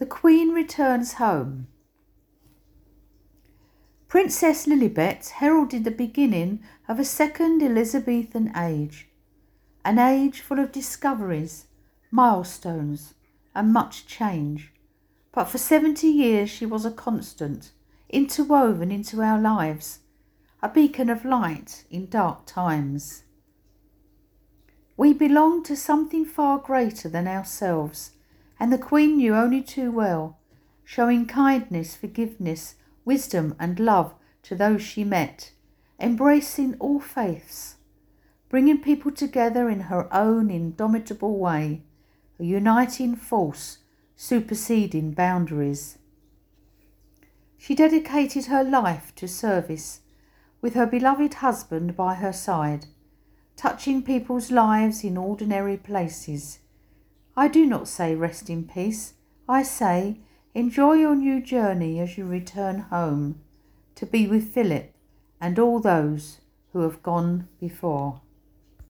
The Queen returns home. Princess Lilibet heralded the beginning of a second Elizabethan age, an age full of discoveries, milestones, and much change. But for seventy years she was a constant, interwoven into our lives, a beacon of light in dark times. We belong to something far greater than ourselves, and the Queen knew only too well, showing kindness, forgiveness, wisdom, and love to those she met, embracing all faiths, bringing people together in her own indomitable way, a uniting force superseding boundaries. She dedicated her life to service, with her beloved husband by her side touching people's lives in ordinary places. I do not say rest in peace. I say enjoy your new journey as you return home to be with Philip and all those who have gone before.